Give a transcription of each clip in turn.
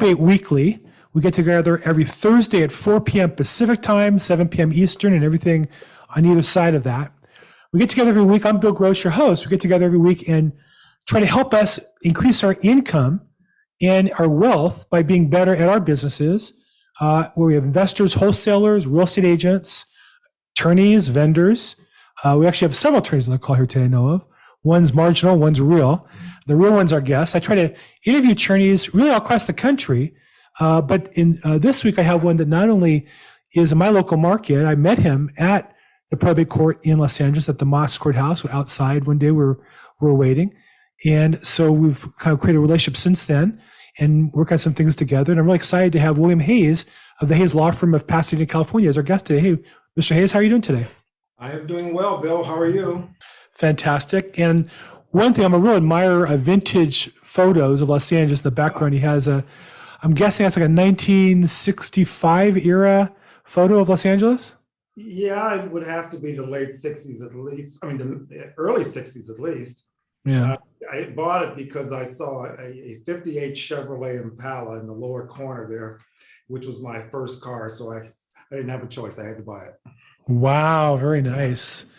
Weekly. We get together every Thursday at 4 p.m. Pacific time, 7 p.m. Eastern, and everything on either side of that. We get together every week. I'm Bill Gross, your host. We get together every week and try to help us increase our income and our wealth by being better at our businesses, uh, where we have investors, wholesalers, real estate agents, attorneys, vendors. Uh, we actually have several attorneys on the call here today, I know of. One's marginal, one's real. The real one's are guests. I try to interview attorneys really all across the country. Uh, but in uh, this week, I have one that not only is in my local market, I met him at the probate court in Los Angeles at the Mosk Courthouse outside one day. We are we are waiting. And so we've kind of created a relationship since then and work on some things together. And I'm really excited to have William Hayes of the Hayes Law Firm of Pasadena, California as our guest today. Hey, Mr. Hayes, how are you doing today? I am doing well, Bill. How are you? Fantastic. And one thing I'm a real admirer of vintage photos of Los Angeles. In the background, he has a, I'm guessing that's like a 1965 era photo of Los Angeles. Yeah, it would have to be the late 60s at least. I mean, the early 60s at least. Yeah. Uh, I bought it because I saw a, a 58 Chevrolet Impala in the lower corner there, which was my first car. So I, I didn't have a choice. I had to buy it. Wow, very nice. Yeah,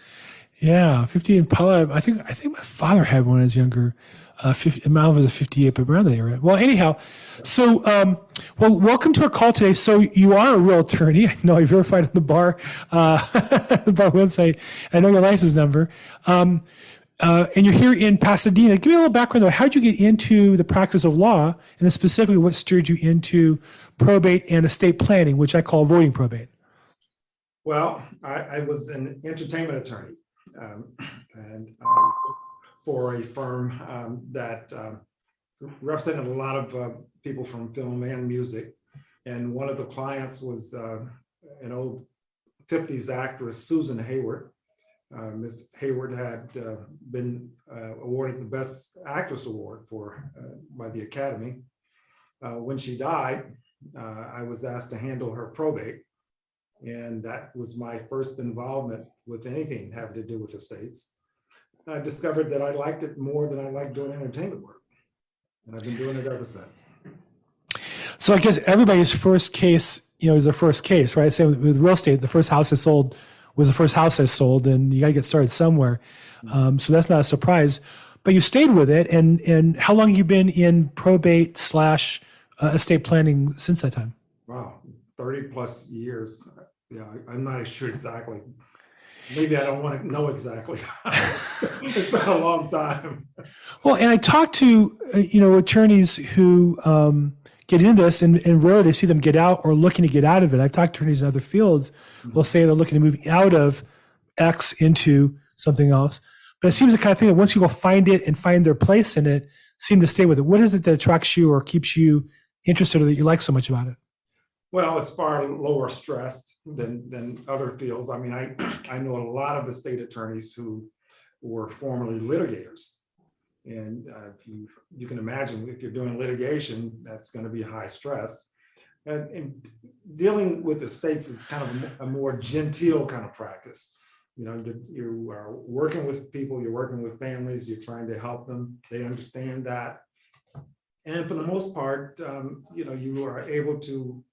50 Impala. I think I think my father had one as younger. Uh, 50, mine was a 58, but around that area. Well, anyhow, so um, well, welcome to our call today. So you are a real attorney. I know I verified on the bar, uh, the bar website. I know your license number. Um, uh, and you're here in Pasadena. Give me a little background though. How did you get into the practice of law, and then specifically what steered you into probate and estate planning, which I call avoiding probate? Well, I, I was an entertainment attorney, um, and um, for a firm um, that um, represented a lot of uh, people from film and music. And one of the clients was uh, an old 50s actress, Susan Hayward uh, Ms. Hayward had uh, been uh, awarded the Best Actress Award for uh, by the Academy. Uh, when she died, uh, I was asked to handle her probate, and that was my first involvement with anything having to do with estates. I discovered that I liked it more than I liked doing entertainment work, and I've been doing it ever since. So I guess everybody's first case, you know, is their first case, right? Same with, with real estate. The first house I sold was the first house I sold, and you got to get started somewhere. Um, so that's not a surprise. But you stayed with it, and and how long have you been in probate slash uh, estate planning since that time? Wow, thirty plus years. Yeah, I'm not sure exactly. Maybe I don't want to know exactly. it's been a long time. Well, and I talked to uh, you know attorneys who um, get into this, and, and rarely see them get out or looking to get out of it. I've talked to attorneys in other fields will say they're looking to move out of X into something else. But it seems the kind of thing that once go find it and find their place in it, seem to stay with it. What is it that attracts you or keeps you interested or that you like so much about it? Well, it's far lower stressed than than other fields. I mean, I I know a lot of the state attorneys who were formerly litigators, and uh, if you you can imagine if you're doing litigation, that's going to be high stress. And, and dealing with the states is kind of a, more genteel kind of practice. You know, you are working with people, you're working with families, you're trying to help them. They understand that. And for the most part, um, you know, you are able to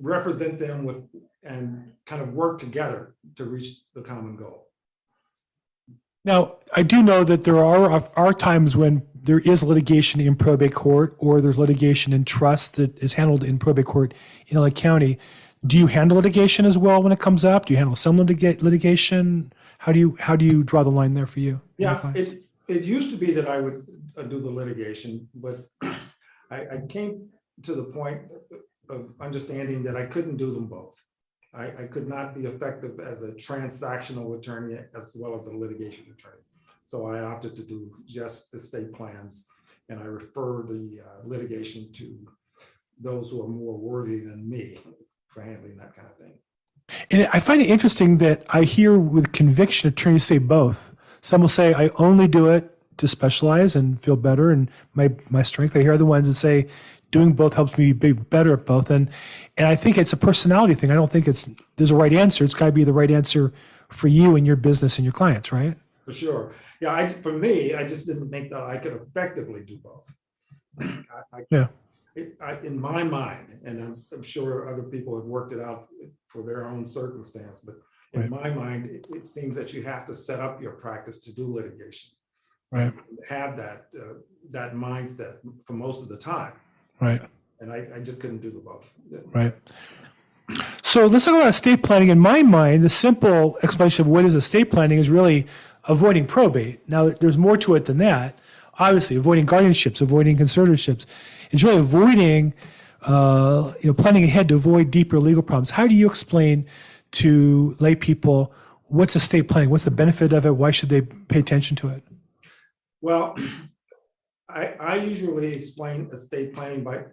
represent them with and kind of work together to reach the common goal. Now, I do know that there are are times when there is litigation in probate court or there's litigation in trust that is handled in probate court in LA County. Do you handle litigation as well when it comes up? Do you handle some litiga- litigation? How do you how do you draw the line there for you? and your Yeah, clients? it, it used to be that I would uh, do the litigation, but I, I came to the point of understanding that I couldn't do them both. I, I could not be effective as a transactional attorney as well as a litigation attorney. So I opted to do just estate plans and I refer the uh, litigation to those who are more worthy than me for handling that kind of thing. And I find it interesting that I hear with conviction attorneys say both. Some will say, I only do it to specialize and feel better and my, my strength. I hear other ones that say, doing both helps me be better at both. And, and I think it's a personality thing. I don't think it's, there's a right answer. It's got to be the right answer for you and your business and your clients, right? For sure. Yeah, I, for me, I just didn't think that I could effectively do both. I- I- Yeah. it, I, in my mind, and I'm, I'm sure other people have worked it out for their own circumstance, but in Right. my mind, it, it seems that you have to set up your practice to do litigation. Right. Have that, uh, that mindset for most of the time, Right. and I, I just couldn't do the both. Right. So let's talk about estate planning. In my mind, the simple explanation of what is estate planning is really avoiding probate. Now, there's more to it than that. Obviously, avoiding guardianships, avoiding conservatorships. It's really avoiding, uh, you know, planning ahead to avoid deeper legal problems. How do you explain to lay people what's estate planning? What's the benefit of it? Why should they pay attention to it? Well, I, I usually explain estate planning by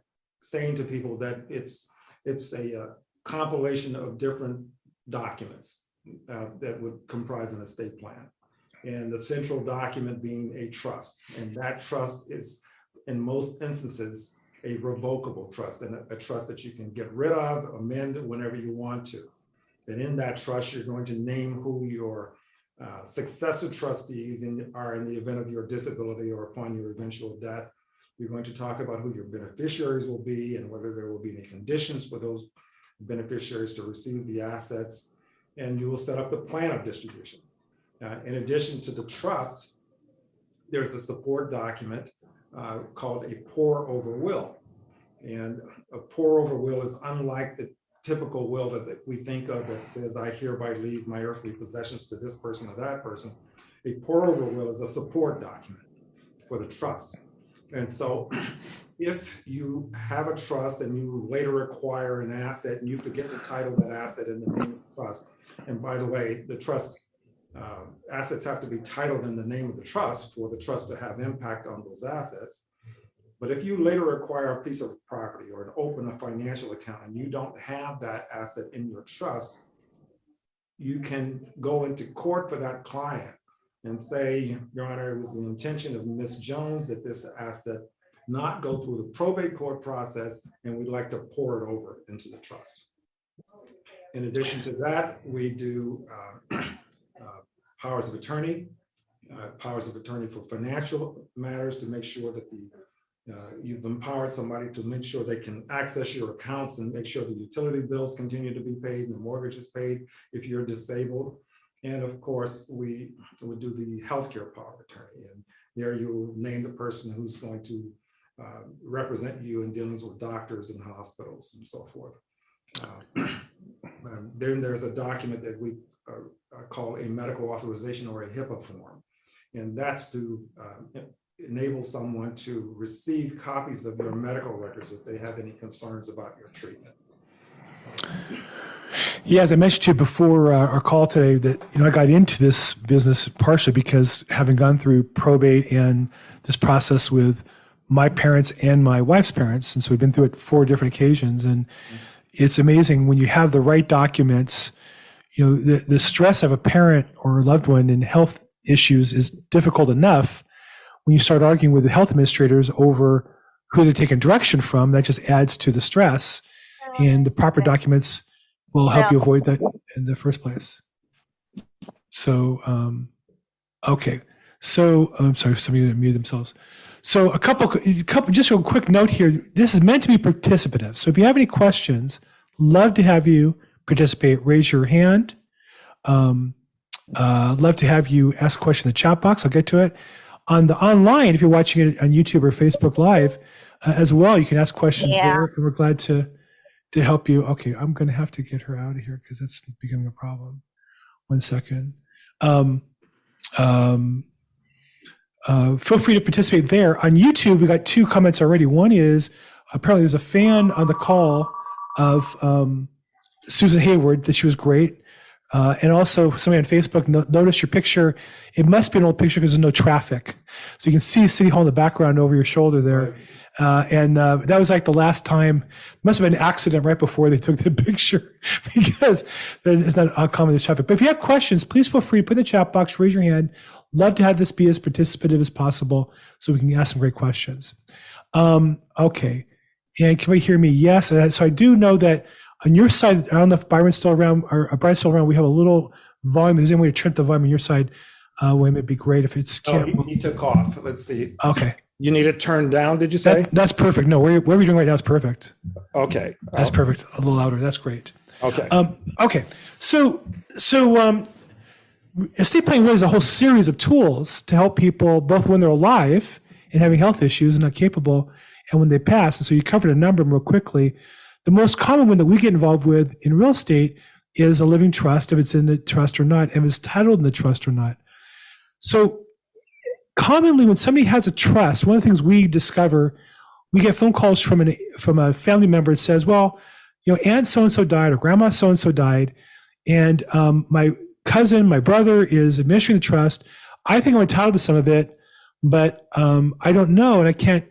saying to people that it's, it's a uh, compilation of different documents uh, that would comprise an estate plan. And the central document being a trust, and that trust is, in most instances, a revocable trust, and a, a trust that you can get rid of, amend whenever you want to. And in that trust, you're going to name who your uh, successor trustees in, are in the event of your disability or upon your eventual death. You're going to talk about who your beneficiaries will be and whether there will be any conditions for those beneficiaries to receive the assets. And you will set up the plan of distribution. Uh, in addition to the trust, there's a support document uh, called a pour over will. And a pour over will is unlike the typical will that we think of that says, I hereby leave my earthly possessions to this person or that person. A pour over will is a support document for the trust. And so if you have a trust and you later acquire an asset and you forget to title that asset in the name of the trust, and by the way, the trust uh, assets have to be titled in the name of the trust for the trust to have impact on those assets. But if you later acquire a piece of property or open a financial account and you don't have that asset in your trust, you can go into court for that client and say, Your Honor, it was the intention of Ms. Jones that this asset not go through the probate court process, and we'd like to pour it over into the trust. In addition to that, we do uh, uh, powers of attorney, uh, powers of attorney for financial matters to make sure that the uh, You've empowered somebody to make sure they can access your accounts and make sure the utility bills continue to be paid and the mortgage is paid if you're disabled. And of course, we would do the healthcare power of attorney. And there you name the person who's going to uh, represent you in dealings with doctors and hospitals and so forth. Uh, um, Then there's a document that we uh, uh, call a medical authorization or a HIPAA form. And that's to um, enable someone to receive copies of your medical records if they have any concerns about your treatment. Yeah, as I mentioned to you before uh, our call today, that you know I got into this business partially because having gone through probate and this process with my parents and my wife's parents, and so we've been through it four different occasions, and it's amazing when you have the right documents. You know, the the stress of a parent or a loved one in health issues is difficult enough. When you start arguing with the health administrators over who they're taking direction from, that just adds to the stress. And the proper documents will help you avoid that in the first place. So, um, okay. So, I'm sorry, if somebody muted themselves. So, a couple, a couple, just a quick note here. This is meant to be participative. So, if you have any questions, love to have you participate. Raise your hand. Um, uh, love to have you ask a question in the chat box. I'll get to it. On the online, if you're watching it on YouTube or Facebook Live uh, as well, you can ask questions Yeah. there, and we're glad to to help you. Okay, I'm going to have to get her out of here because that's becoming a problem. One second. Um, um, uh, feel free to participate there. On YouTube, we got two comments already. One is apparently there's a fan on the call of um, Susan Hayward that she was great. Uh, and also somebody on Facebook no- noticed your picture. It must be an old picture because there's no traffic. So you can see City Hall in the background over your shoulder there. Uh, and uh, that was like the last time, must have been an accident right before they took the picture because it's not uncommon there's traffic. But if you have questions, please feel free to put in the chat box, raise your hand. Love to have this be as participative as possible so we can ask some great questions. Um, okay. And can we hear me? Yes. So I do know that on your side, I don't know if Byron's still around or uh, Brian's still around. We have a little volume. If there's any way to trim the volume on your side, uh, William, it'd be great if it's Oh, can't. he he took off. Let's see. Okay. You need it turned down, did you say? That's, that's perfect. No, where, where we're doing right now is perfect. Okay. That's perfect. A little louder. That's great. Okay. Um, okay, so so um, estate planning really is a whole series of tools to help people both when they're alive and having health issues and not capable, and when they pass. And so you covered a number real quickly. The most common one that we get involved with in real estate is a living trust, if it's in the trust or not, and if it's titled in the trust or not. So commonly, when somebody has a trust, one of the things we discover, we get phone calls from an from a family member that says, "Well, you know, Aunt so and so died or Grandma so and so died, and um, my cousin, my brother is administering the trust. I think I'm entitled to some of it, but um, I don't know, and I can't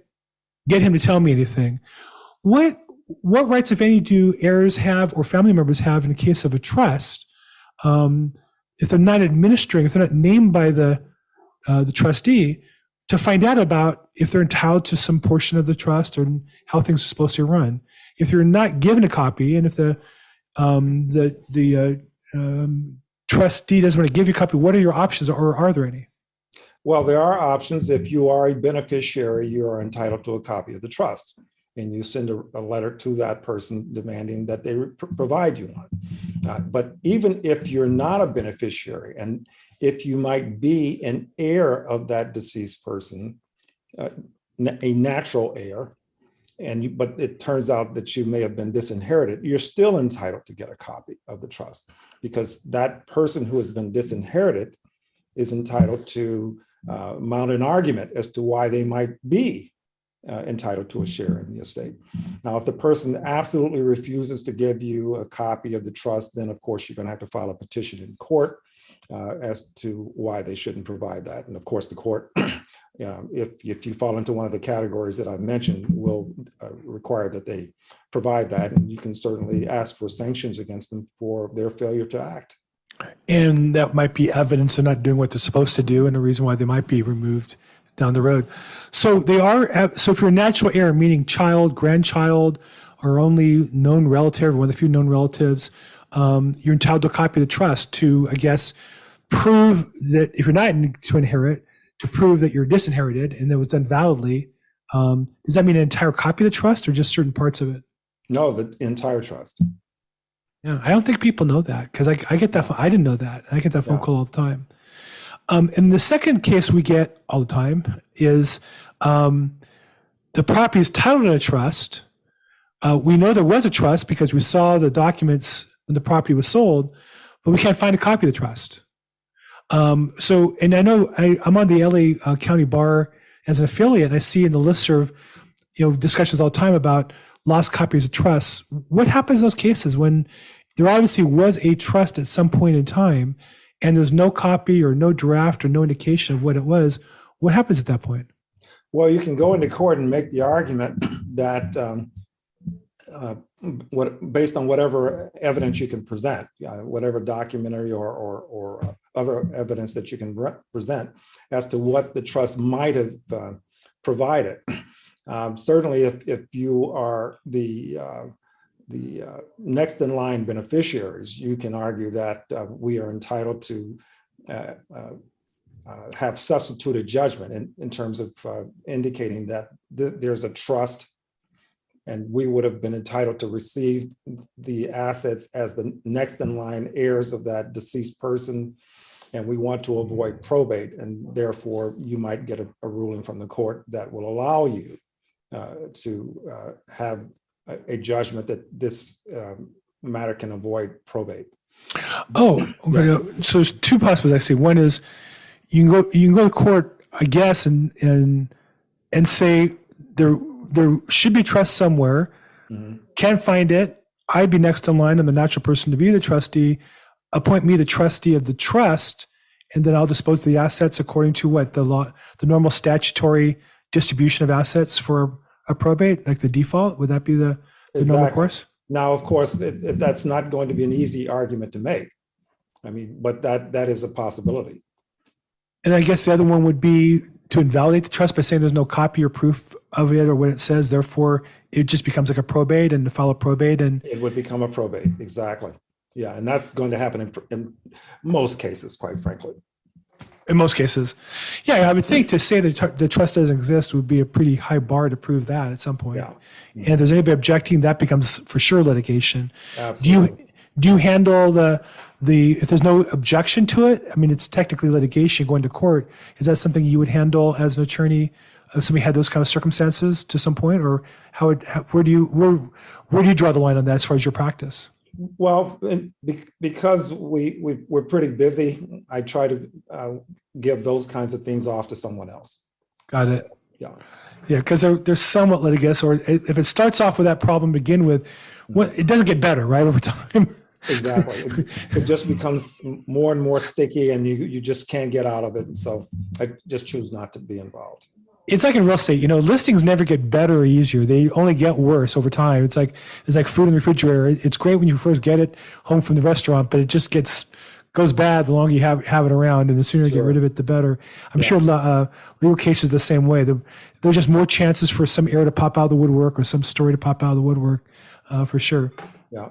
get him to tell me anything. What what rights, if any, do heirs have or family members have in the case of a trust? Um, if they're not administering, if they're not named by the uh, the trustee, to find out about if they're entitled to some portion of the trust or how things are supposed to run. If you're not given a copy, and if the um, the the uh, um, trustee doesn't want to give you a copy, what are your options, or are there any? Well, there are options. If you are a beneficiary, you are entitled to a copy of the trust. And you send a, a letter to that person demanding that they pr- provide you one. Uh, but even if you're not a beneficiary, and if you might be an heir of that deceased person, uh, a natural heir, and you, but it turns out that you may have been disinherited, you're still entitled to get a copy of the trust because that person who has been disinherited is entitled to uh, mount an argument as to why they might be uh, entitled to a share in the estate. Now, if the person absolutely refuses to give you a copy of the trust, then of course you're going to have to file a petition in court uh, as to why they shouldn't provide that. And of course, the court, um, if if you fall into one of the categories that I mentioned, will uh, require that they provide that, and you can certainly ask for sanctions against them for their failure to act. And that might be evidence of not doing what they're supposed to do, and a reason why they might be removed down the road. So they are. So if you're a natural heir, meaning child, grandchild, or only known relative, one of the few known relatives, um, you're entitled to a copy of the trust to, I guess, prove that if you're not to inherit, to prove that you're disinherited and that was done validly. Um, does that mean an entire copy of the trust or just certain parts of it? No, the entire trust. Yeah, I don't think people know that because I, I get that. I didn't know that. I get that phone Yeah. call all the time. Um, and the second case we get all the time is um, the property is titled in a trust. Uh, we know there was a trust because we saw the documents when the property was sold, but we can't find a copy of the trust. Um, so, and I know I, I'm on the LA uh, County Bar as an affiliate. And I see in the listserv, you know, discussions all the time about lost copies of trusts. What happens in those cases when there obviously was a trust at some point in time and there's no copy or no draft or no indication of what it was? What happens at that point? Well, you can go into court and make the argument that um, uh, what based on whatever evidence you can present, uh, whatever documentary or or, or other evidence that you can re- present as to what the trust might have uh, provided. Um, certainly, if if you are the uh, the uh, next in line beneficiaries, you can argue that uh, we are entitled to uh, uh, uh, have substituted judgment in, in terms of uh, indicating that th- there's a trust and we would have been entitled to receive the assets as the next in line heirs of that deceased person. And we want to avoid probate, and therefore you might get a, a ruling from the court that will allow you to have a, a judgment that this um, matter can avoid probate. Oh, okay. so there's two possibilities I see. One is you can go you can go to court, I guess, and and and say there there should be trust somewhere. Can't find it. I'd be next in line. I'm the natural person to be the trustee. Appoint me the trustee of the trust, and then I'll dispose of the assets according to what the law, the normal statutory distribution of assets for a probate, like the default. Would that be the, the normal Exactly. course? Now, of course, it, it- that's not going to be an easy argument to make. I mean, but that that is a possibility. And I guess the other one would be to invalidate the trust by saying there's no copy or proof of it or what it says. Therefore, it just becomes like a probate and to a probate. And It would become a probate, exactly. Yeah, and that's going to happen in, in most cases, quite frankly. In most cases. Yeah, I would think to say that tr- the trust doesn't exist would be a pretty high bar to prove that at some point. Yeah. And if there's anybody objecting, that becomes for sure litigation. Do you do you handle the the if there's no objection to it? I mean, it's technically litigation going to court. Is that something you would handle as an attorney if somebody had those kind of circumstances to some point, or how would how, where do you where where do you draw the line on that as far as your practice? Well, because we, we, we're pretty busy, I try to uh, give those kinds of things off to someone else. Got it. Yeah. Yeah, because they're, they're somewhat litigious, or if it starts off with that problem to begin with, it doesn't get better, right, over time. Exactly. It it just becomes more and more sticky and you, you just can't get out of it. So I just choose not to be involved. It's like in real estate, you know, listings never get better or easier. They only get worse over time. It's like it's like food in the refrigerator. It's great when you first get it home from the restaurant, but it just gets goes bad the longer you have have it around, and the sooner you get rid of it, the better. I'm sure uh, legal cases the same way. The, there's just more chances for some error to pop out of the woodwork or some story to pop out of the woodwork, uh, for sure. Yeah.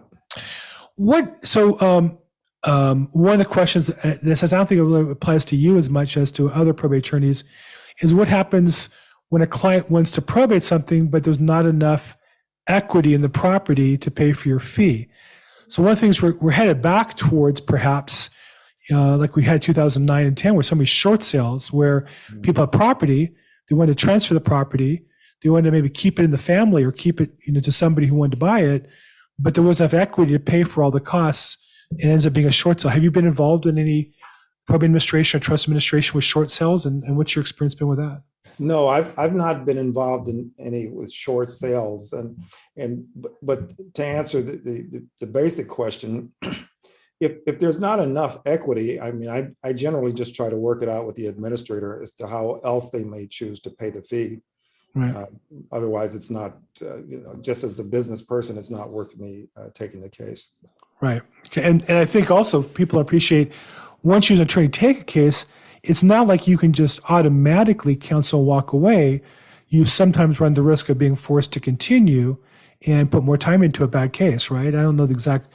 What so um, um, one of the questions that says I don't think it really applies to you as much as to other probate attorneys is what happens when a client wants to probate something but there's not enough equity in the property to pay for your fee. So one of the things we're, we're headed back towards perhaps uh, like we had 2009 and 10 where so many short sales where people have property they want to transfer the property they want to maybe keep it in the family or keep it you know to somebody who wanted to buy it but there wasn't enough equity to pay for all the costs. It ends up being a short sale. Have you been involved in any probate administration or trust administration with short sales? And, and what's your experience been with that? No, I've, I've not been involved in any with short sales and, and, but- to answer the, the, the basic question, if, if there's not enough equity, I mean, I, I generally just try to work it out with the administrator as to how else they may choose to pay the fee. Right. Uh, Otherwise, it's not, uh, you know, just as a business person, it's not worth me uh, taking the case. Right. Okay. And, and I think also people appreciate once you as an attorney take a case, it's not like you can just automatically counsel and walk away. You sometimes run the risk of being forced to continue and put more time into a bad case, right? I don't know the exact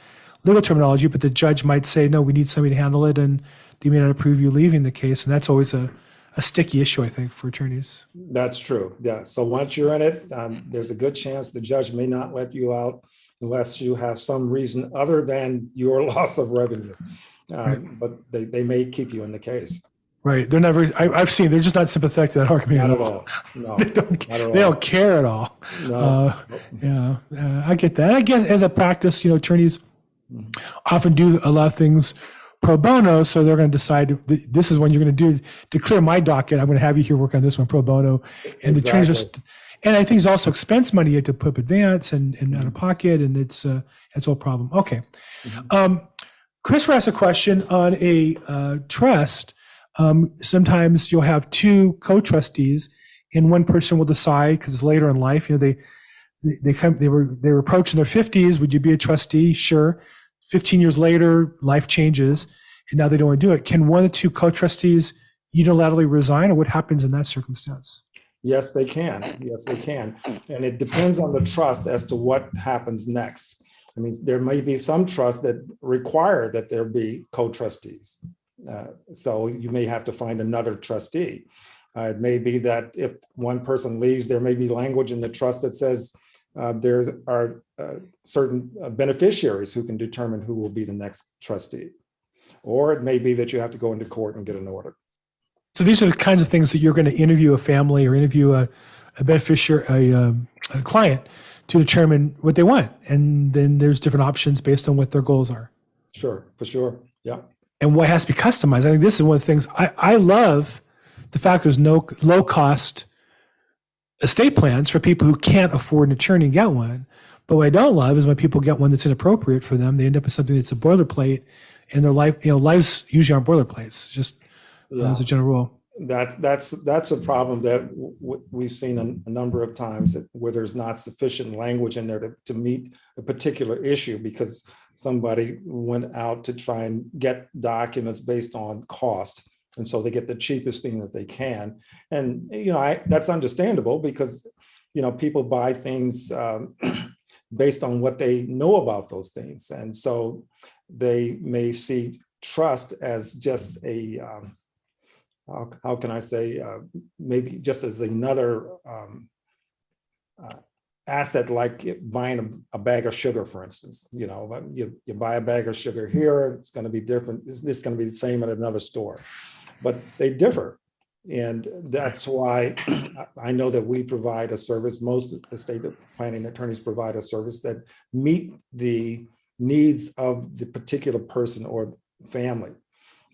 legal terminology, but the judge might say, no, we need somebody to handle it, and they may not approve you leaving the case. And that's always a, a sticky issue, I think, for attorneys. That's true. Yeah. So once you're in it, um, there's a good chance the judge may not let you out unless you have some reason other than your loss of revenue. Uh, But they, they may keep you in the case. Right. They're never, I, I've seen, they're just not sympathetic to that argument Not at all. all. No. They don't, Not at they don't care at all. No. Uh, yeah, uh, I get that. I guess as a practice, you know, attorneys often do a lot of things pro bono, so they're going to decide th- this is when you're going to do to clear my docket. I'm going to have you here work on this one pro bono, and the attorneys are. St- and I think it's also expense money you have to put up advance and, and out of pocket, and it's uh, it's all problem. Okay, um, Chris asked a question on a uh, trust. Um, sometimes you'll have two co-trustees, and one person will decide because later in life. You know, they they come they were they were approaching their 50s would you be a trustee sure 15 years later life changes and now they don't want to do it can one of the two co-trustees unilaterally resign or what happens in that circumstance Yes, they can. Yes, they can. And it depends on the trust as to what happens next. I mean, there may be some trusts that require that there be co-trustees. Uh, So you may have to find another trustee. Uh, It may be that if one person leaves, there may be language in the trust that says uh, there are uh, certain beneficiaries who can determine who will be the next trustee. Or it may be that you have to go into court and get an order. so these are the kinds of things that you're going to interview a family or interview a, a beneficiary a, um, a client to determine what they want and then there's different options based on what their goals are Sure, for sure. Yeah. and what has to be customized. I think this is one of the things I, I love the fact there's no low cost estate plans for people who can't afford an attorney and get one. But what I don't love is when people get one that's inappropriate for them. They end up with something that's a boilerplate and their life, you know, lives usually aren't boilerplates, just uh, as a general rule. That, that's, that's a problem that w- we've seen a, a number of times that where there's not sufficient language in there to, to meet a particular issue because somebody went out to try and get documents based on cost. And so they get the cheapest thing that they can. And, you know, I, that's understandable because, you know, people buy things um, based on what they know about those things. And so they may see trust as just a, um, how, how can I say, uh, maybe just as another um, uh, asset like buying a, a bag of sugar, for instance, you know, you, you buy a bag of sugar here, it's gonna be different, this, this is gonna be the same at another store. But they differ. And that's why I know that we provide a service, most estate planning attorneys provide a service that meet the needs of the particular person or family.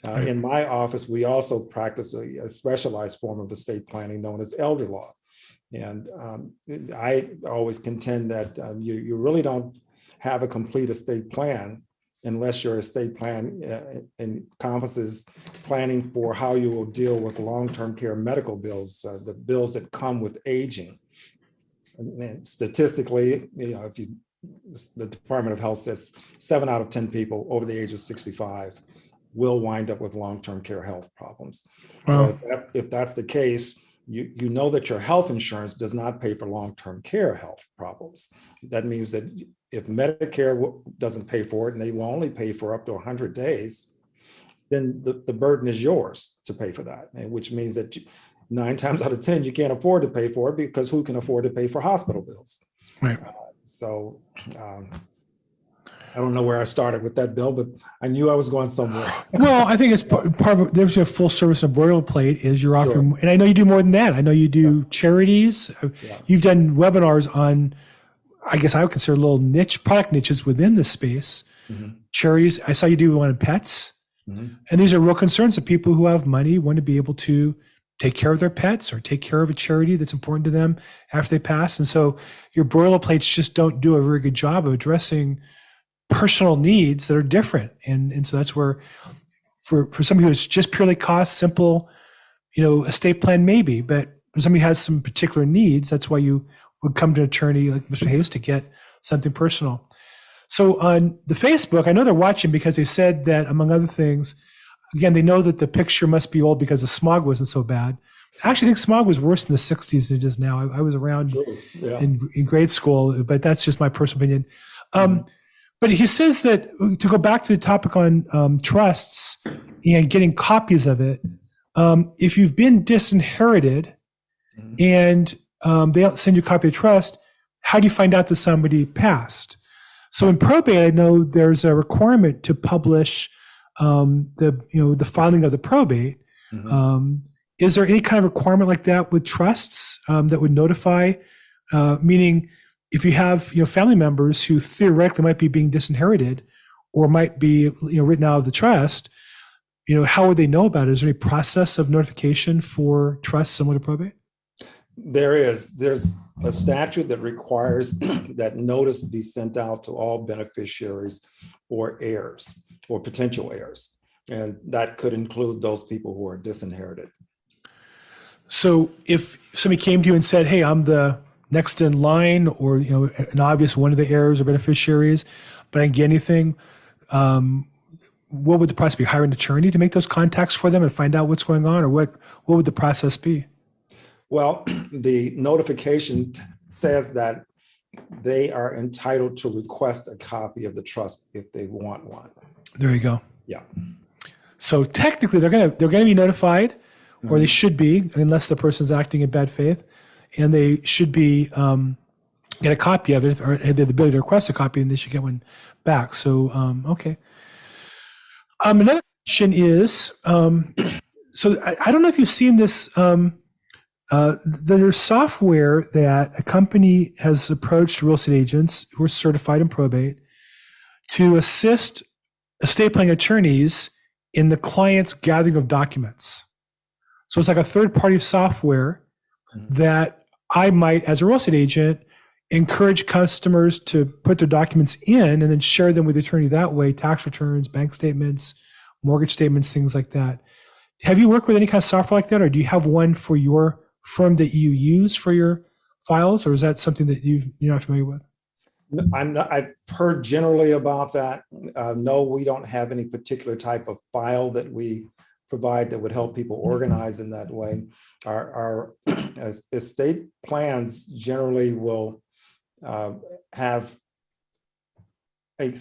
Uh, in my office, we also practice a, a specialized form of estate planning known as elder law. And um, I always contend that um, you, you really don't have a complete estate plan unless your estate plan uh, encompasses planning for how you will deal with long-term care medical bills, uh, the bills that come with aging. And statistically, you know, if you, the Department of Health says seven out of 10 people over the age of 65 will wind up with long-term care health problems. Well, If that- if that's the case, you, you know that your health insurance does not pay for long-term care health problems. That means that if Medicare w- doesn't pay for it and they will only pay for up to 100 days, then the, the burden is yours to pay for that, and which means that you- nine times out of 10, you can't afford to pay for it because who can afford to pay for hospital bills? Right. Uh, So um, I don't know where I started with that, Bill, but I knew I was going somewhere. well, I think it's part, part of there's a full service and boilerplate is you're offering, and I know you do more than that. I know you do charities. Uh, Yeah. You've done webinars on, I guess I would consider little niche product niches within this space. Mhm. Charities. I saw you do one on pets, Mhm. and these are real concerns of people who have money want to be able to take care of their pets or take care of a charity that's important to them after they pass. And so your boilerplates just don't do a very good job of addressing personal needs that are different. And, and so that's where for, for somebody who's just purely cost simple, you know, estate plan maybe, but for somebody who has some particular needs, that's why you would come to an attorney like Mr. Hayes to get something personal. So on the Facebook, I know they're watching because they said that among other things, again, they know that the picture must be old because the smog wasn't so bad. I actually think smog was worse in the 60s than it is now. I, I was around Yeah. in, in grade school, but that's just my personal opinion. Um, But he says that to go back to the topic on um, trusts and getting copies of it, um, if you've been disinherited Mhm. and um, they don't send you a copy of trust, how do you find out that somebody passed? So in probate, I know there's a requirement to publish um, the you know the filing of the probate. Mhm. Um, is there any kind of requirement like that with trusts um, that would notify? Uh, meaning, if you have you know family members who theoretically might be being disinherited or might be you know written out of the trust, you know how would they know about it? Is there any process of notification for trusts similar to probate? There is, there's a statute that requires that notice be sent out to all beneficiaries or heirs or potential heirs. And that could include those people who are disinherited. So if somebody came to you and said, "Hey, I'm the next in line," or you know, an obvious one of the heirs or beneficiaries, but I didn't get anything, um, what would the process be? Hire an attorney to make those contacts for them and find out what's going on, or what? What would the process be? Well, the notification says that they are entitled to request a copy of the trust if they want one. There you go. Yeah. So technically, they're gonna they're gonna be notified, or they should be, unless the person's acting in bad faith, and they should be um, get a copy of it, or have the ability to request a copy, and they should get one back. So um, okay. Um, another question is, um, so I, I don't know if you've seen this. Um, uh, there's software that a company has approached real estate agents who are certified in probate to assist estate planning attorneys in the client's gathering of documents. So it's like a third party software. That I might, as a real estate agent, encourage customers to put their documents in and then share them with the attorney that way tax returns, bank statements, mortgage statements, things like that. Have you worked with any kind of software like that, or do you have one for your firm that you use for your files, or is that something that you've, you're not familiar with? I'm not, I've heard generally about that. Uh, no, we don't have any particular type of file that we provide that would help people organize in that way. Our, our estate plans generally will uh, have a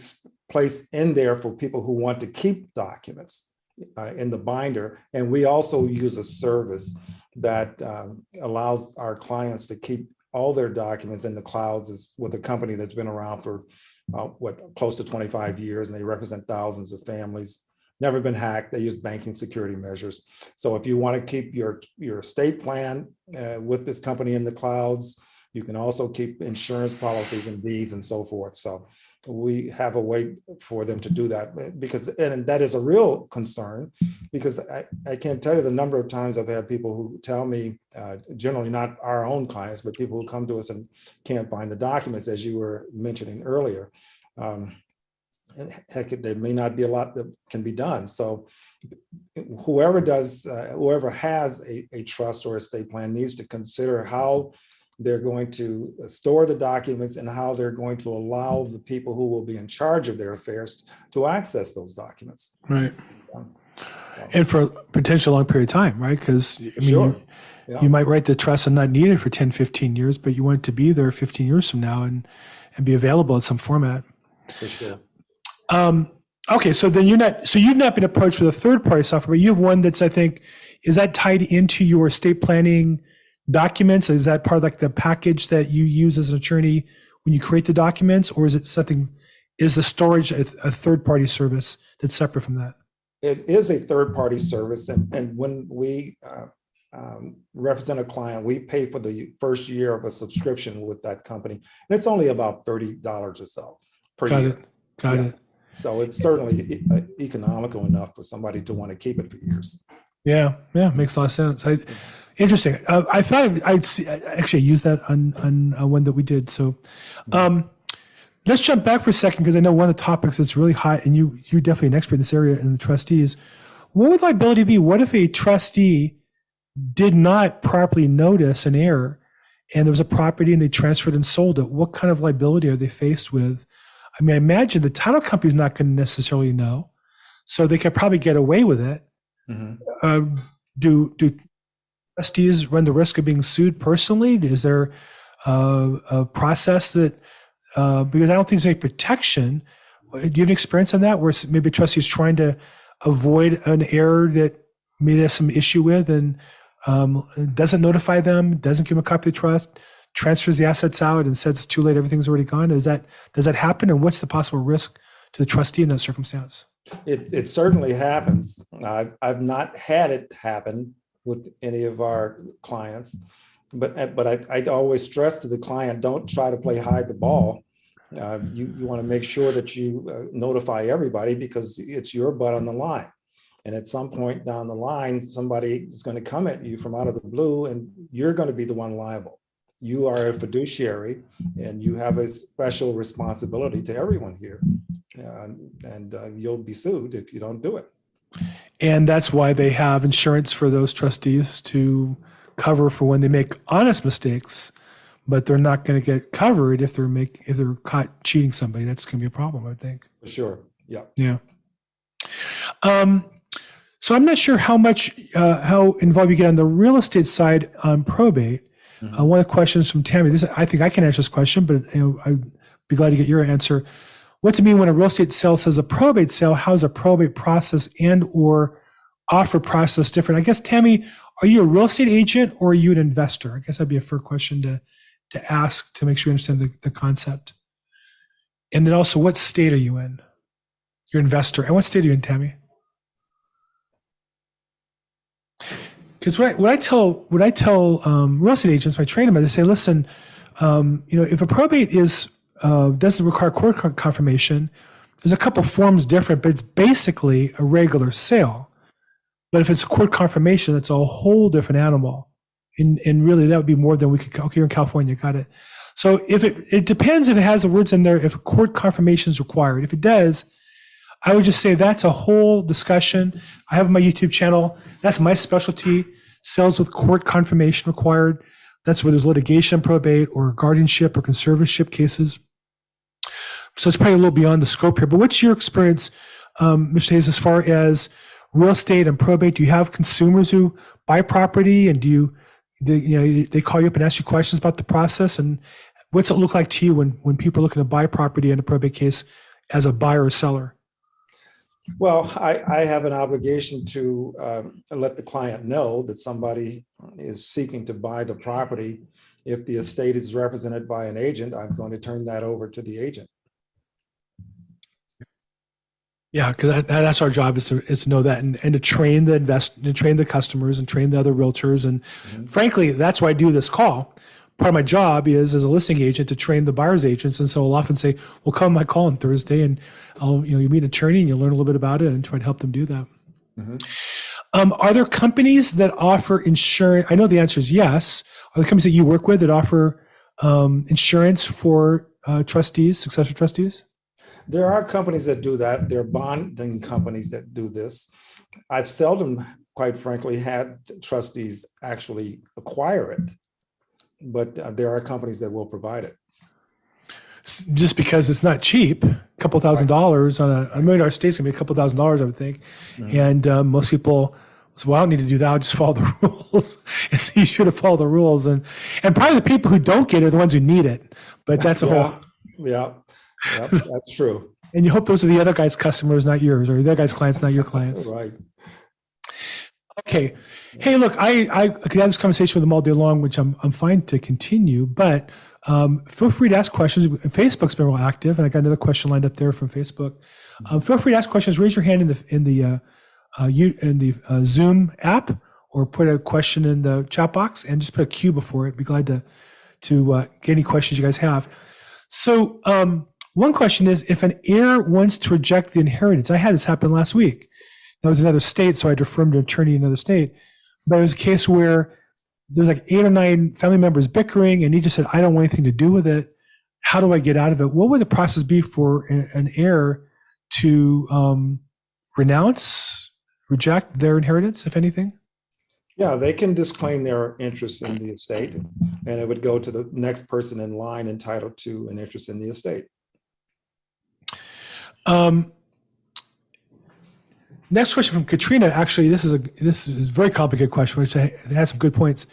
place in there for people who want to keep documents. uh, in the binder. And we also use a service that um, allows our clients to keep all their documents in the clouds is with a company that's been around for uh, what, close to 25 years, and they represent thousands of families. Never been hacked. They use banking security measures. So if you want to keep your, your estate plan uh, with this company in the clouds, you can also keep insurance policies and deeds and so forth. So we have a way for them to do that because, and that is a real concern because I, I can't tell you the number of times I've had people who tell me, uh, generally not our own clients, but people who come to us and can't find the documents, as you were mentioning earlier. Um, heck, there may not be a lot that can be done. So whoever does, uh, whoever has a, a trust or estate plan needs to consider how they're going to store the documents and how they're going to allow the people who will be in charge of their affairs to access those documents. Right. So, And for a potential long period of time, right? Because I mean, Sure. you, Yeah. you might write the trust and not need it for 10, 15 years, but you want it to be there 15 years from now and, and be available in some format. for sure. Um, okay, so then you're not, so you've not been approached with a third party software, but you have one that's, I think, is that tied into your estate planning documents? Is that part of like the package that you use as an attorney when you create the documents, or is it something? Is the storage a, a third party service that's separate from that? It is a third-party service, and, and when we uh, um, represent a client, we pay for the first year of a subscription with that company. And it's only about thirty dollars or so per Got year. it. Got Yeah. it. So it's certainly e- uh, economical enough for somebody to want to keep it for years. Yeah, yeah, makes a lot of sense. I, interesting. Uh, I thought I'd see, I actually that on on uh, one that we did. So, um, let's jump back for a second because I know one of the topics that's really hot, and you you're definitely an expert in this area, and the trustees. What would liability be? What if a trustee did not properly notice an error, and there was a property and they transferred and sold it? What kind of liability are they faced with? I mean, I imagine the title company's not going to necessarily know, so they could probably get away with it uh, do do trustees run the risk of being sued personally? Is there uh, a process that uh, because I don't think there's any protection. Do you have experience on that, where maybe a trustee is trying to avoid an error that maybe there's some issue with, and um, doesn't notify them, doesn't give them a copy of the trust, transfers the assets out, and says it's too late, everything's already gone? Is that does that happen, and what's the possible risk to the trustee in that circumstance? It, it certainly happens. I've, I've not had it happen with any of our clients. But, but I, I'd always stress to the client, don't try to play hide the ball. Uh, you, you want to make sure that you uh, notify everybody because it's your butt on the line. And at some point down the line, somebody is going to come at you from out of the blue and you're going to be the one liable. You are a fiduciary and you have a special responsibility to everyone here. Uh, and uh, you'll be sued if you don't do it. And that's why they have insurance for those trustees to cover for when they make honest mistakes, but they're not going to get covered if they're make if they're caught cheating somebody. That's going to be a problem, I think. For sure. Yeah. Yeah. Um, so I'm not sure how much uh, how involved you get on the real estate side on probate. Uh, one of the questions from Tammy. This I think I can answer this question, but you know, I'd be glad to get your answer. What's it mean when a real estate sale says a probate sale? How is a probate process and or offer process different? I guess Tammy, are you a real estate agent or are you an investor? I guess that'd be a fair question to to ask to make sure you understand the, the concept. And then also, what state are you in? You're an investor. And what state are you in, Tammy? Because what I, what I tell what I tell um, real estate agents, I train them, I say, listen, um, you know, if a probate is uh, doesn't require court confirmation, there's a couple forms different, but it's basically a regular sale. But if it's a court confirmation, that's a whole different animal. And, and really, that would be more than we could. Okay, you're in California, got it. So if it it depends if it has the words in there, if a court confirmation is required. If it does, I would just say that's a whole discussion. I have my YouTube channel. That's my specialty. Sales with court confirmation required. That's where there's litigation, probate, or guardianship or conservatorship cases. So it's probably a little beyond the scope here. But what's your experience, um, Mr. Hayes, as far as real estate and probate? Do you have consumers who buy property, and do you, they, you know, they call you up and ask you questions about the process? And what's it look like to you when when people are looking to buy property in a probate case as a buyer or seller? Well, I, I have an obligation to um, let the client know that somebody is seeking to buy the property. If the estate is represented by an agent, I'm going to turn that over to the agent. Yeah, because that, that's our job is to is to know that and, and to train the invest to train the customers and train the other realtors and frankly that's why I do this call. Part of my job is as a listing agent to train the buyers agents, and so I'll often say, "Well, come my call on Thursday, and I'll you know you meet an attorney and you'll learn a little bit about it and try to help them do that." Um, are there companies that offer insurance? I know the answer is yes. Are there companies that you work with that offer um, insurance for uh, trustees, successor trustees? There are companies that do that. There are bonding companies that do this. I've seldom, quite frankly, had trustees actually acquire it. But uh, there are companies that will provide it. Just because it's not cheap, a couple thousand dollars on a, a million dollar state's gonna be a couple thousand dollars, I would think. And um, most people say, "Well, I don't need to do that. I'll just follow the rules." it's easier to follow the rules, and and probably the people who don't get it are the ones who need it. But that's a whole. Yeah, yeah, that's true. And you hope those are the other guy's customers, not yours, or the other guy's clients, not your clients. Right. Okay. Hey, look, I, I could have this conversation with them all day long, which I'm, I'm fine to continue, but um, feel free to ask questions. Facebook's been real active, and I got another question lined up there from Facebook. Um, feel free to ask questions. Raise your hand in the in the uh, uh, you in the uh, Zoom app, or put a question in the chat box, and just put a Q before it. Be glad to to uh, get any questions you guys have. So, um, one question is if an heir wants to reject the inheritance. I had this happen last week. That was another state, so I deferred to an attorney in another state. But it was a case where there's like eight or nine family members bickering, and he just said, "I don't want anything to do with it. How do I get out of it?" What would the process be for a- an heir to um, renounce, reject their inheritance, if anything? Yeah, they can disclaim their interest in the estate and it would go to the next person in line entitled to an interest in the estate. Um, next question from Katrina. Actually, this is a this is a very complicated question, which has some good points.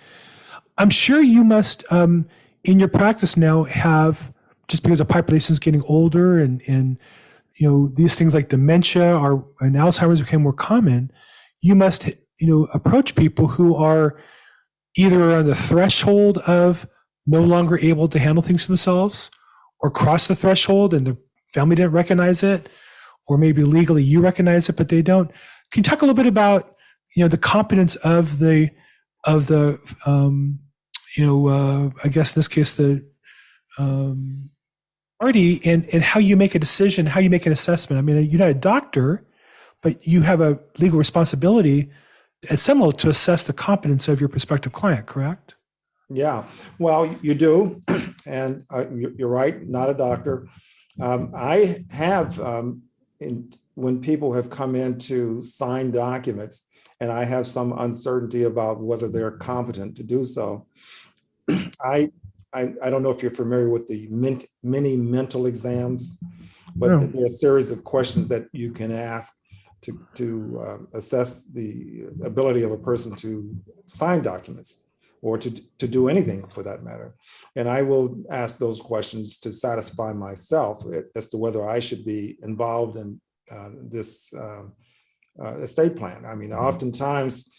I'm sure you must, um, in your practice now, have just because the population is getting older and and you know these things like dementia are and Alzheimer's became more common. You must you know approach people who are either on the threshold of no longer able to handle things themselves, or cross the threshold and the family didn't recognize it, or maybe legally you recognize it but they don't. Can you talk a little bit about you know the competence of the of the um, you know uh, I guess in this case the um, party and and how you make a decision, how you make an assessment. I mean, you're not a doctor, but you have a legal responsibility at some level to assess the competence of your prospective client. Correct? Yeah, well, you do, and uh, you- you're right, not a doctor. Um, I have, um, in, when people have come in to sign documents, and I have some uncertainty about whether they're competent to do so. I, I, I don't know if you're familiar with the mint, mini mental exams, but No. there are a series of questions that you can ask to, to uh, assess the ability of a person to sign documents or to, to do anything for that matter. And I will ask those questions to satisfy myself as to whether I should be involved in uh, this um, uh, estate plan. I mean, oftentimes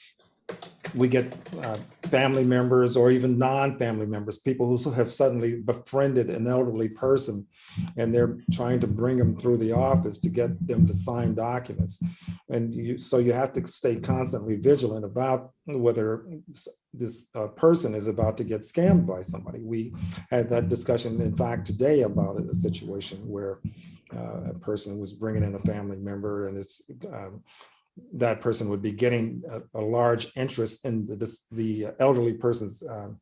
we get uh, family members or even non-family members, people who have suddenly befriended an elderly person and they're trying to bring them through the office to get them to sign documents. And you, so you have to stay constantly vigilant about whether this uh, person is about to get scammed by somebody. We had that discussion, in fact, today about a situation where uh, a person was bringing in a family member and it's um, that person would be getting a, a large interest in the, this, the elderly person's um,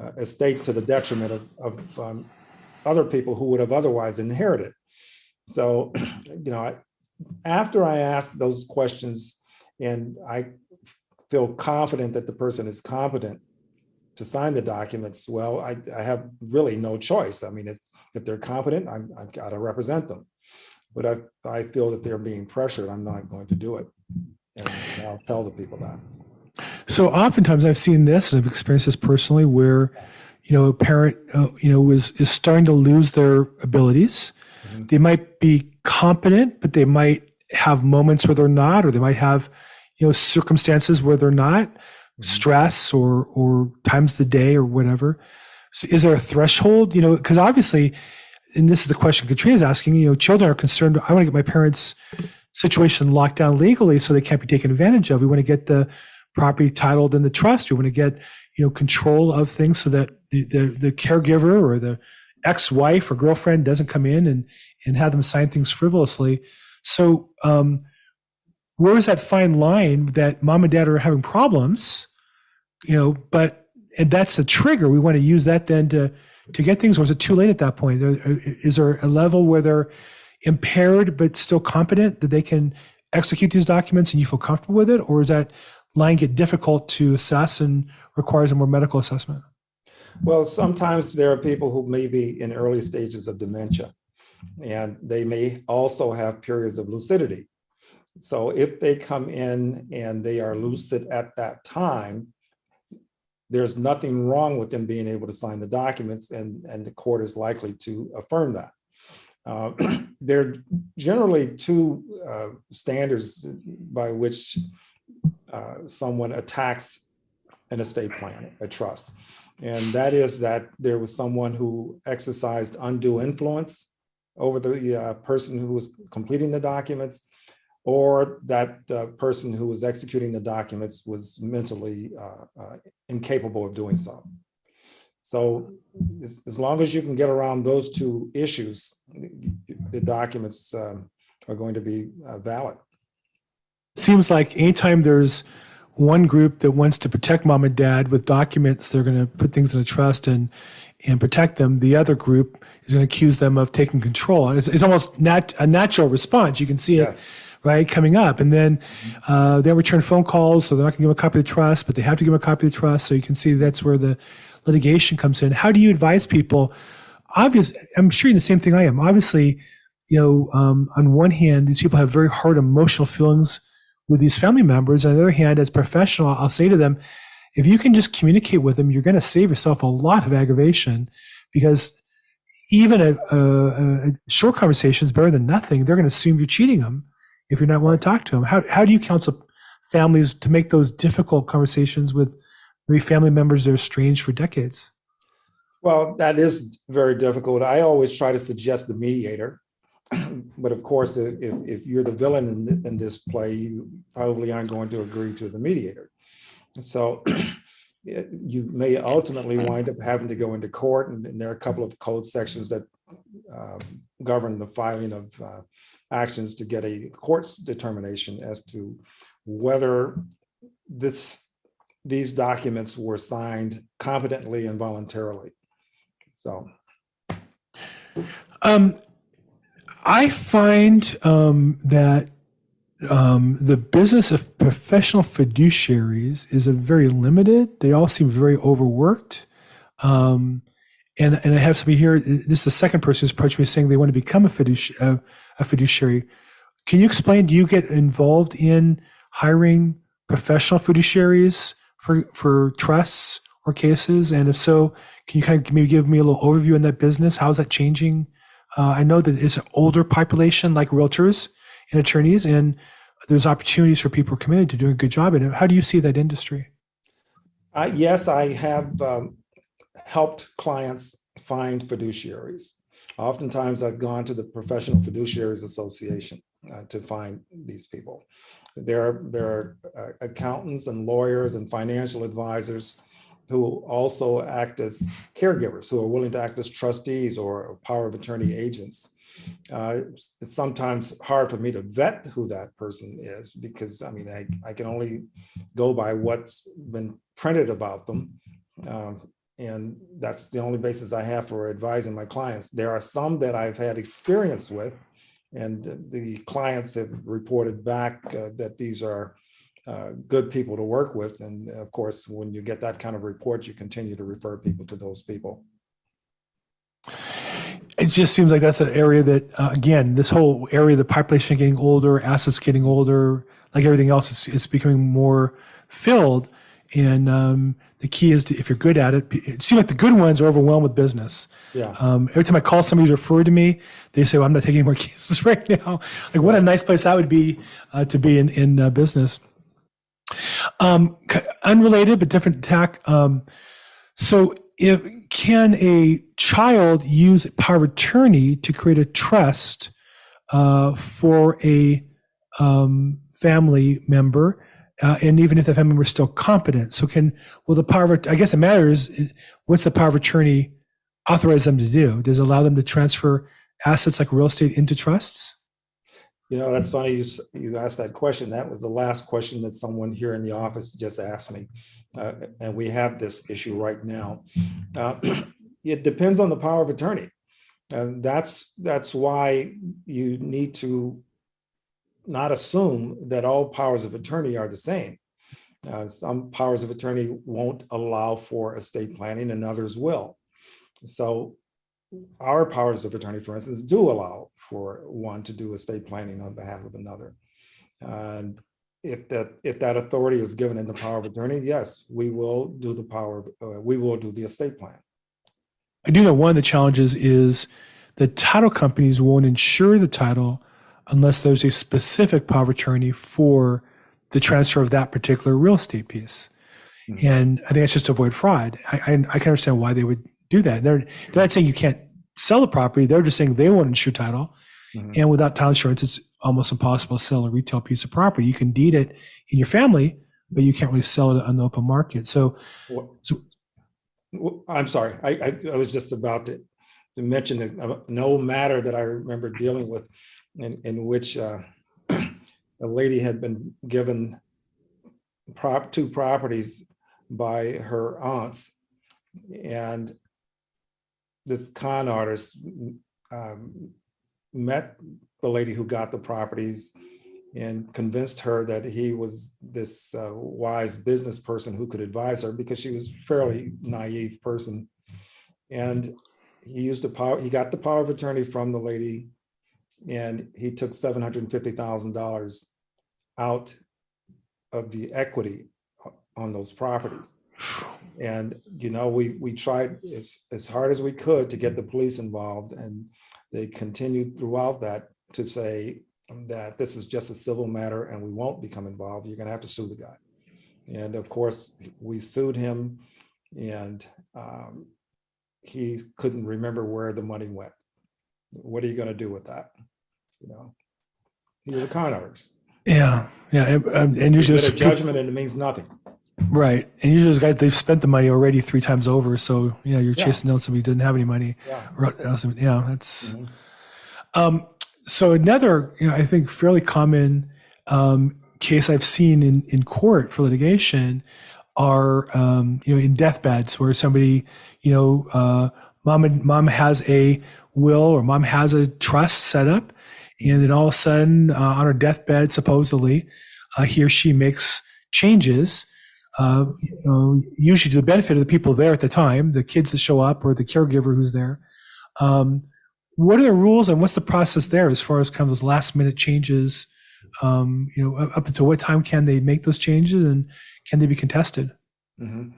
uh, estate to the detriment of, of um, other people who would have otherwise inherited. So, you know, I, after I asked those questions and I feel confident that the person is competent to sign the documents, well, I, I have really no choice. I mean, it's, if they're competent, I'm, I've got to represent them. But I, I feel that they're being pressured, I'm not going to do it. And I'll tell the people that. So oftentimes I've seen this and I've experienced this personally where, you know, a parent, uh, you know, is, is starting to lose their abilities. They might be competent, but they might have moments where they're not, or they might have, you know, circumstances where they're not, stress or or times of the day or whatever. So is there a threshold? You know, because obviously, and this is the question Katrina's asking. You know, children are concerned. I want to get my parents' situation locked down legally so they can't be taken advantage of. We want to get the property titled in the trust. We want to get you know control of things so that the the, the caregiver or the ex-wife or girlfriend doesn't come in and and have them sign things frivolously. So um, where is that fine line that mom and dad are having problems? You know, but and that's a trigger. We want to use that then to to get things, or is it too late at that point? Uh, is there a level where they're impaired but still competent that they can execute these documents and you feel comfortable with it, or is that line get difficult to assess and requires a more medical assessment? Well, sometimes there are people who may be in early stages of dementia, and they may also have periods of lucidity. So if they come in and they are lucid at that time, there's nothing wrong with them being able to sign the documents, and, and the court is likely to affirm that. Uh, there are generally two uh, standards by which uh, someone attacks an estate plan, a trust. And that is that there was someone who exercised undue influence over the uh, person who was completing the documents, or that uh, person who was executing the documents was mentally uh, uh incapable of doing so. So as, as, long as you can get around those two issues, the documents um, are going to be uh, valid. Seems like anytime there's one group that wants to protect mom and dad with documents, they're going to put things in a trust and and protect them. The other group is going to accuse them of taking control. It's, it's almost nat- a natural response. You can see it, right, coming up. And then uh, they return phone calls, so they're not going to give a copy of the trust, but they have to give a copy of the trust. So you can see that's where the litigation comes in. How do you advise people? Obviously, I'm sure you're the same thing I am. Obviously, you know, um, on one hand, these people have very hard emotional feelings with these family members. On the other hand, as professional, I'll say to them, if you can just communicate with them, you're going to save yourself a lot of aggravation because even a, a, a short conversation is better than nothing. They're going to assume you're cheating them if you're not willing to talk to them. How, how do you counsel families to make those difficult conversations with maybe family members that are estranged for decades? Well, that is very difficult. I always try to suggest the mediator but of course, if, if you're the villain in, in this play, you probably aren't going to agree to the mediator. So you may ultimately wind up having to go into court, and, and there are a couple of code sections that uh, govern the filing of uh, actions to get a court's determination as to whether this these documents were signed competently and voluntarily. So. Um, I find um, that um, the business of professional fiduciaries is a very limited. They all seem very overworked. Um, and, and I have somebody here. This is the second person who's approached me saying they want to become a, fiduciary, uh, a fiduciary. Can you explain? Do you get involved in hiring professional fiduciaries for for trusts or cases? And if so, can you kind of maybe give me a little overview in that business? How is that changing uh, I know that it's an older population like realtors and attorneys, and there's opportunities for people committed to doing a good job in it. How do you see that industry? Uh, yes, I have um, helped clients find fiduciaries. Oftentimes, I've gone to the Professional Fiduciaries Association uh, to find these people. There are, there are uh, accountants and lawyers and financial advisors who also act as caregivers, who are willing to act as trustees or power of attorney agents. Uh, it's sometimes hard for me to vet who that person is because I mean, I, I can only go by what's been printed about them. Um, and that's the only basis I have for advising my clients. There are some that I've had experience with, and the clients have reported back uh, that these are uh, good people to work with. And of course, when you get that kind of report, you continue to refer people to those people. It just seems like that's an area that, uh, again, this whole area, the population getting older, assets getting older, like everything else, it's, it's becoming more filled. And um, the key is to, if you're good at it, it seems like the good ones are overwhelmed with business. Yeah. Um, every time I call somebody who's referred to me, they say, well, I'm not taking any more cases right now. Like, what a nice place that would be uh, to be in, in uh, business. Um, unrelated, but different tack. Um, so, if can a child use power of attorney to create a trust uh, for a um, family member, uh, and even if the family is still competent? So, can well the power of I guess it matters. What's the power of attorney authorize them to do? Does it allow them to transfer assets like real estate into trusts? You know, that's funny you, you asked that question. That was the last question that someone here in the office just asked me. Uh, And we have this issue right now. Uh, It depends on the power of attorney. And that's, that's why you need to not assume that all powers of attorney are the same. Uh, Some powers of attorney won't allow for estate planning and others will. So our powers of attorney, for instance, do allow for one to do estate planning on behalf of another. And if that, if that authority is given in the power of attorney, yes, we will do the power, uh, we will do the estate plan. I do know one of the challenges is that title companies won't insure the title unless there's a specific power of attorney for the transfer of that particular real estate piece. Mhm. And I think that's just to avoid fraud. I, I, I can understand why they would do that. They're, they're not saying you can't sell the property. They're just saying they won't insure title. Mhm. And without title insurance, it's almost impossible to sell a retail piece of property. You can deed it in your family, but you can't really sell it on the open market. So Wha- So- Well, I'm sorry, I, I, I was just about to, to mention that uh, no matter that I remember dealing with in, in which uh, a lady had been given prop, two properties by her aunts. And this con artist um, met the lady who got the properties and convinced her that he was this uh, wise business person who could advise her because she was a fairly naive person. And he used the power, he got the power of attorney from the lady and he took seven hundred and fifty thousand dollars out of the equity on those properties. And, you know, we, we tried as, as hard as we could to get the police involved and they continued throughout that to say that this is just a civil matter and we won't become involved. You're gonna have to sue the guy. And of course, we sued him and um, he couldn't remember where the money went. What are you gonna do with that? You know? He was a con artist. yeah, yeah, and, um, and You usually get a judgment and it means nothing. Right. And usually those guys, they've spent the money already three times over. So, you know, you're Yeah. chasing down somebody who didn't have any money. Yeah. Yeah, that's. Mhm. Um, so another, you know, I think fairly common um, case I've seen in, in court for litigation are, um, you know, in deathbeds where somebody, you know, uh, mom and mom has a will or mom has a trust set up, and then all of a sudden, uh, on her deathbed, supposedly, uh, he or she makes changes. Uh, you know, usually to the benefit of the people there at the time, the kids that show up or the caregiver who's there. Um, what are the rules and what's the process there as far as kind of those last minute changes? Um, you know, up until what time can they make those changes and can they be contested? Mhm.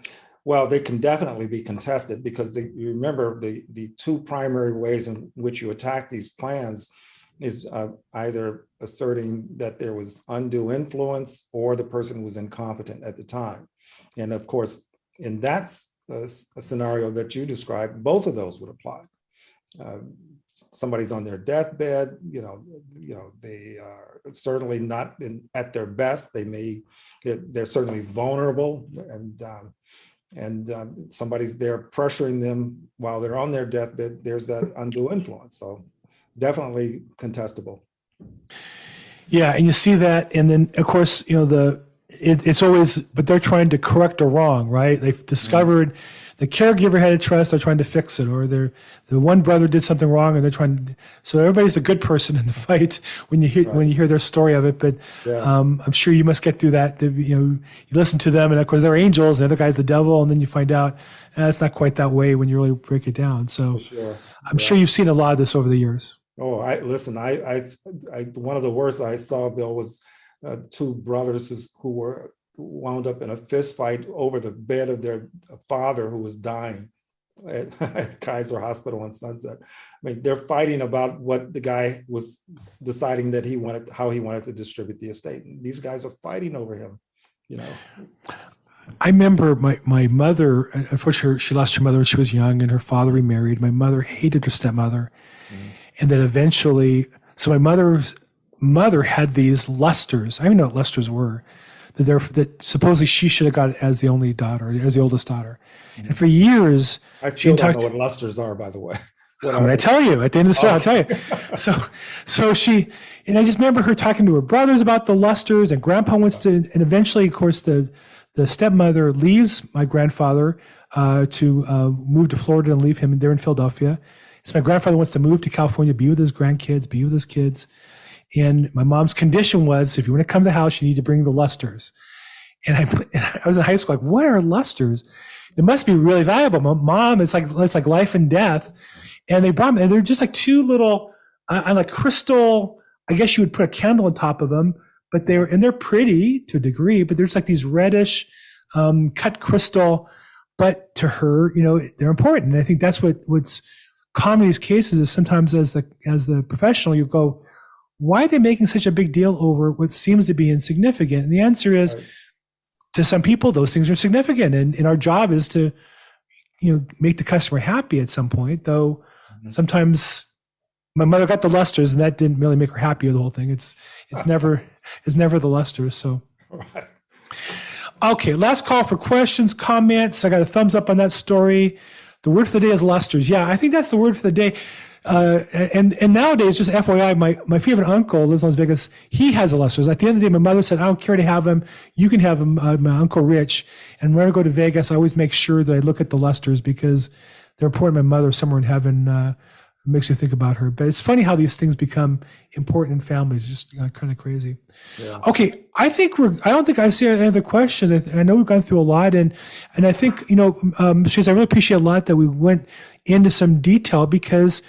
Well, they can definitely be contested because they, you remember the, the two primary ways in which you attack these plans is uh, either asserting that there was undue influence or the person was incompetent at the time. And of course, in that uh, s- scenario that you described, both of those would apply. Uh, Somebody's on their deathbed, you know, you know, they are certainly not in, at their best. They may they're, they're certainly vulnerable and um, and um, somebody's there pressuring them while they're on their deathbed there's that undue influence so definitely contestable Yeah, and you see that, and then of course, you know the it, it's always, but they're trying to correct a wrong, right? They've discovered the caregiver had a trust, they're trying to fix it, or they're the one brother did something wrong, and they're trying. So everybody's the good person in the fight when you hear when you hear their story of it. But Yeah. um, I'm sure you must get through that. The, you know, you listen to them, and of course they're angels, and the other guy's the devil, and then you find out eh, it's not quite that way when you really break it down. So sure I'm sure you've seen a lot of this over the years. Oh i listen i i, I one of the worst i saw bill was uh, two brothers who's, who were wound up in a fist fight over the bed of their father who was dying at, at Kaiser Hospital in Sunset. I mean, they're fighting about what the guy was deciding that he wanted, how he wanted to distribute the estate. And these guys are fighting over him, you know. I remember my, my mother, unfortunately, she lost her mother when she was young and her father remarried. My mother hated her stepmother. And then eventually, so my mother's mother had these lusters. I don't even know what lusters were. That, they're, that supposedly she should have got it as the only daughter, as the oldest daughter. Mm-hmm. And for years, I still don't know what lusters are, by the way. I'm going to tell you at the end of the story. Oh. I'll tell you. So, so she and I just remember her talking to her brothers about the lusters, and Grandpa wants to, and eventually, of course, the the stepmother leaves my grandfather uh, to uh, move to Florida and leave him there in Philadelphia. So my grandfather wants to move to California, be with his grandkids, be with his kids. And my mom's condition was, if you want to come to the house, you need to bring the lusters. And I, and I was in high school, like, what are lusters? It must be really valuable. My Mom, it's like it's like life and death. And they brought me, and they're just like two little, uh, like crystal. I guess you would put a candle on top of them, but they're and they're pretty to a degree. But there's like these reddish, um, cut crystal. But to her, you know, they're important. And I think that's what what's these cases is sometimes as the as the professional, you go, why are they making such a big deal over what seems to be insignificant? And the answer is, right. to some people, those things are significant, and, and our job is to, you know, make the customer happy at some point. Though mm-hmm. sometimes my mother got the lusters, and that didn't really make her happy with the whole thing. It's it's never it's never the lusters. So. Right. Okay, last call for questions, comments. I got a thumbs up on that story. The word for the day is lusters. Yeah, I think that's the word for the day. Uh, and and nowadays, just FYI, my, my favorite uncle lives in Las Vegas. He has a lusters. At the end of the day, my mother said, "I don't care to have him. You can have him." Uh, my uncle Rich. And when I go to Vegas, I always make sure that I look at the lusters because they're important. My mother somewhere in heaven uh, makes you think about her. But it's funny how these things become important in families. Just uh, kind of crazy. Yeah. Okay, I think we're. I don't think I see any other questions. I, th- I know we've gone through a lot, and and I think you know, um, I really appreciate a lot that we went into some detail because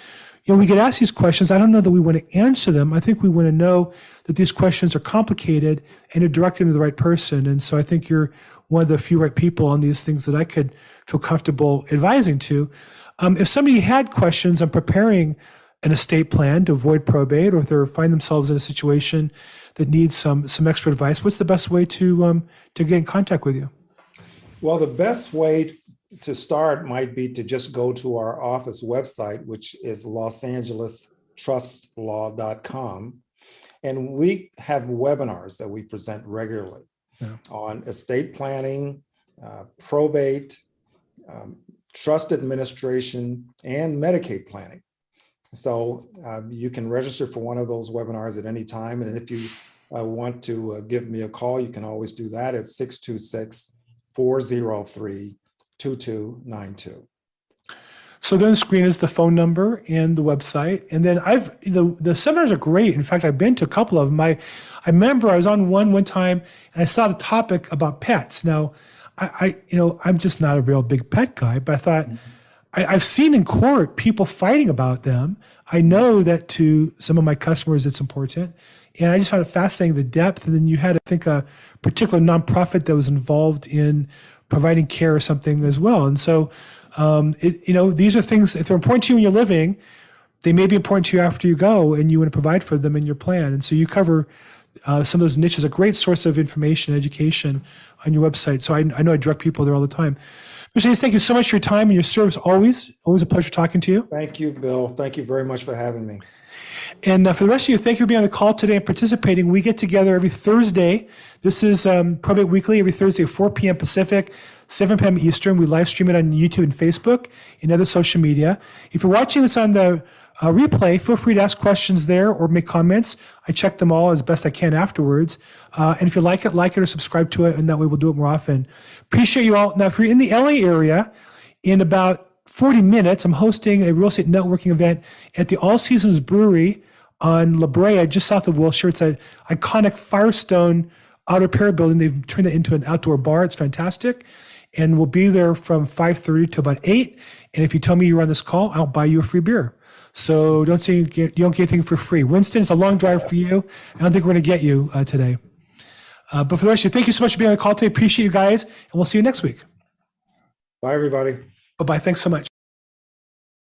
you know, we get asked these questions. I don't know that we want to answer them. I think we want to know that these questions are complicated and are directed to the right person. And so I think you're one of the few right people on these things that I could feel comfortable advising to. Um, if somebody had questions on preparing an estate plan to avoid probate, or if they find themselves in a situation that needs some some expert advice, what's the best way to um, to get in contact with you? Well, the best way to start might be to just go to our office website, which is losangelestrustlaw.com. And we have webinars that we present regularly yeah. on estate planning, uh, probate, um, trust administration, and Medicaid planning. So uh, you can register for one of those webinars at any time. And if you uh, want to uh, give me a call, you can always do that at 626 403 2292. So then the screen is the phone number and the website. And then I've the the seminars are great. In fact, I've been to a couple of them. I I remember I was on one one time and I saw the topic about pets. Now, I, I you know I'm just not a real big pet guy, but I thought mm-hmm. I, I've seen in court people fighting about them. I know that to some of my customers it's important, and I just found it fascinating the depth. And then you had I think a particular nonprofit that was involved in providing care or something as well. And so, um, it, you know, these are things, if they're important to you when you're living, they may be important to you after you go and you want to provide for them in your plan. And so you cover uh, some of those niches, a great source of information, and education on your website. So I, I know I direct people there all the time. Mercedes, thank you so much for your time and your service. Always, always a pleasure talking to you. Thank you, Bill. Thank you very much for having me. And uh, for the rest of you, thank you for being on the call today and participating. We get together every Thursday. This is um, Probate Weekly every Thursday at 4 p.m. Pacific, 7 p.m. Eastern. We live stream it on YouTube and Facebook and other social media. If you're watching this on the uh, replay, feel free to ask questions there or make comments. I check them all as best I can afterwards. Uh, and if you like it, like it or subscribe to it, and that way we'll do it more often. Appreciate you all. Now, if you're in the LA area, in about 40 minutes, I'm hosting a real estate networking event at the All Seasons Brewery on La Brea, just south of Wilshire. It's an iconic Firestone outer pair building. They've turned it into an outdoor bar. It's fantastic. And we'll be there from 5.30 to about 8. And if you tell me you're on this call, I'll buy you a free beer. So don't say you, get, you don't get anything for free. Winston, it's a long drive for you. I don't think we're going to get you uh, today. Uh, but for the rest of you, thank you so much for being on the call today. Appreciate you guys, and we'll see you next week. Bye, everybody. Bye bye. Thanks so much.